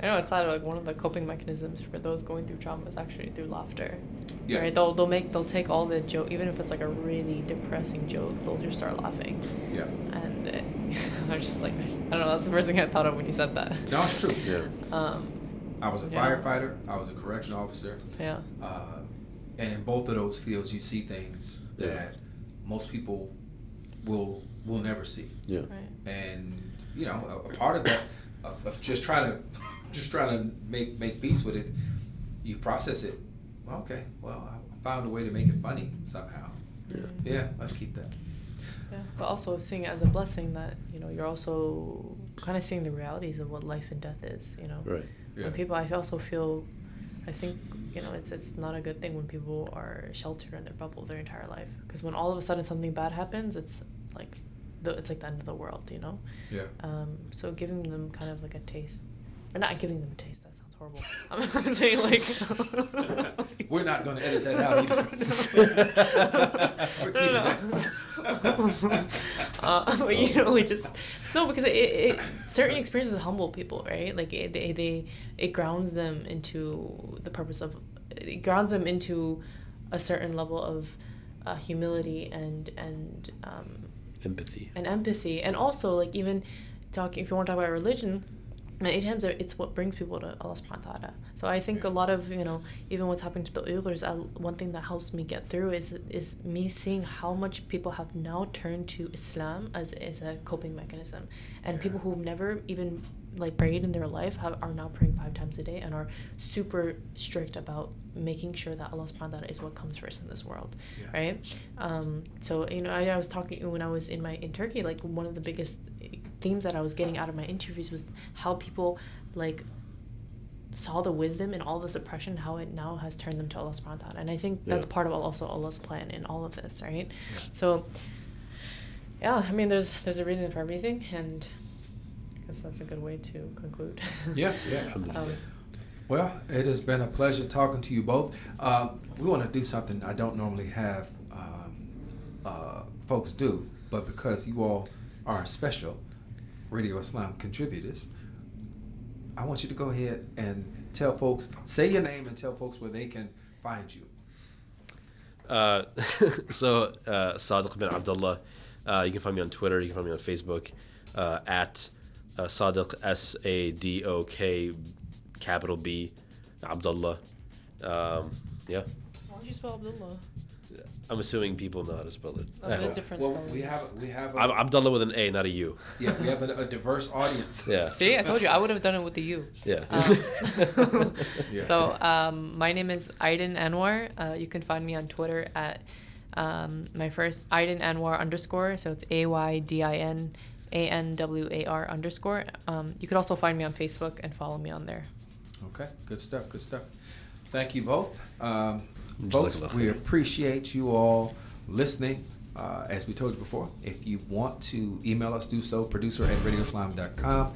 I know it's sad. Like one of the coping mechanisms for those going through trauma is actually through laughter. Yeah. Right. They'll they'll make they'll take all the joke, even if it's like a really depressing joke, they'll just start laughing. Yeah. And it, [LAUGHS] I was just like, I don't know. That's the first thing I thought of when you said that. No, it's true. Yeah. Um, I was a Yeah. firefighter. I was a correction officer. yeah. Uh, and in both of those fields, you see things Yeah. that most people will will never see. Yeah. Right. And you know, a, a part of that, of, of just trying to just trying to make make peace with it, you process it. Okay, well, I found a way to make it funny somehow. Yeah. Yeah, let's keep that. Yeah, but also seeing it as a blessing that you know you're also kind of seeing the realities of what life and death is. You know, Right. Yeah. when people, I also feel, I think you know it's it's not a good thing when people are sheltered in their bubble their entire life because when all of a sudden something bad happens, it's like, the, it's like the end of the world. You know. Yeah. Um, so giving them kind of like a taste, or not giving them a taste. That sounds horrible. I'm saying like. [LAUGHS] We're not going to edit that out either. [LAUGHS] We're keeping that. [LAUGHS] uh, but you know, like just no, because it, it certain experiences humble people, right? Like it, they, they it grounds them into the purpose of it grounds them into a certain level of uh, humility and and um, Empathy. and empathy, and also like even talking if you want to talk about religion. Many times it's what brings people to Allah subhanahu wa ta'ala. So I think a lot of, you know, even what's happening to the Uyghurs, I, one thing that helps me get through is is me seeing how much people have now turned to Islam as, as a coping mechanism. And people who've never even like prayed in their life have, are now praying five times a day and are super strict about making sure that Allah subhanahu wa ta'ala is what comes first in this world. Yeah. Right? Um, so, you know, I, I was talking when I was in my in Turkey, like one of the biggest themes that I was getting out of my interviews was how people like saw the wisdom in all this oppression, how it now has turned them to Allah subhanahu wa ta'ala. And I think that's Yeah. part of also Allah's plan in all of this, right? So yeah, I mean there's there's a reason for everything and I guess that's a good way to conclude. Yeah, yeah. [LAUGHS] Um, Well, it has been a pleasure talking to you both. Um, we want to do something I don't normally have um, uh, folks do, but because you all are special Radio Islam contributors, I want you to go ahead and tell folks, say your name and tell folks where they can find you. Uh, [LAUGHS] so uh, Sadiq bin Abdullah, uh, you can find me on Twitter. You can find me on Facebook uh, at uh, Sadiq S A D O K capital B Abdullah. Um, yeah, why don't you spell Abdullah? I'm assuming people know how to spell it. Oh, I there's hope. different Well, spellings. we have we have a, I'm Abdullah with an A, not a U. yeah we have a, a diverse audience. Yeah. See, I told you I would have done it with the U. Yeah. Um, [LAUGHS] Yeah. So um, my name is Aydin Anwar. Uh, you can find me on Twitter at um, my first Aydin Anwar underscore. So it's A Y D I N A N W A R underscore. Um, you could also find me on Facebook and follow me on there. Okay, good stuff, good stuff. Thank you both. Um, folks, we appreciate you all listening. Uh, as we told you before, if you want to email us, do so, producer at radioislam.com.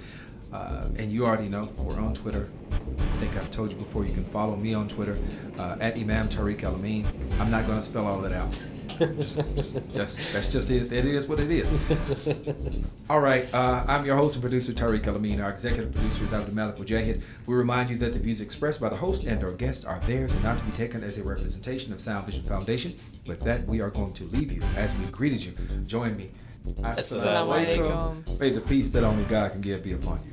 Uh, and you already know, we're on Twitter. I think I've told you before, you can follow me on Twitter uh, at Imam Tariq El-Amin. I'm not going to spell all that out just, [LAUGHS] just, that's just it. That is what it is. [LAUGHS] All right. Uh, I'm your host and producer, Tariq El-Amin. Our executive producer is Abdul Malik Mujahid. We remind you that the views expressed by the host and our guest are theirs and not to be taken as a representation of Sound Vision Foundation. With that, we are going to leave you as we greeted you. Join me. Assalamu May the peace that only God can give be upon you.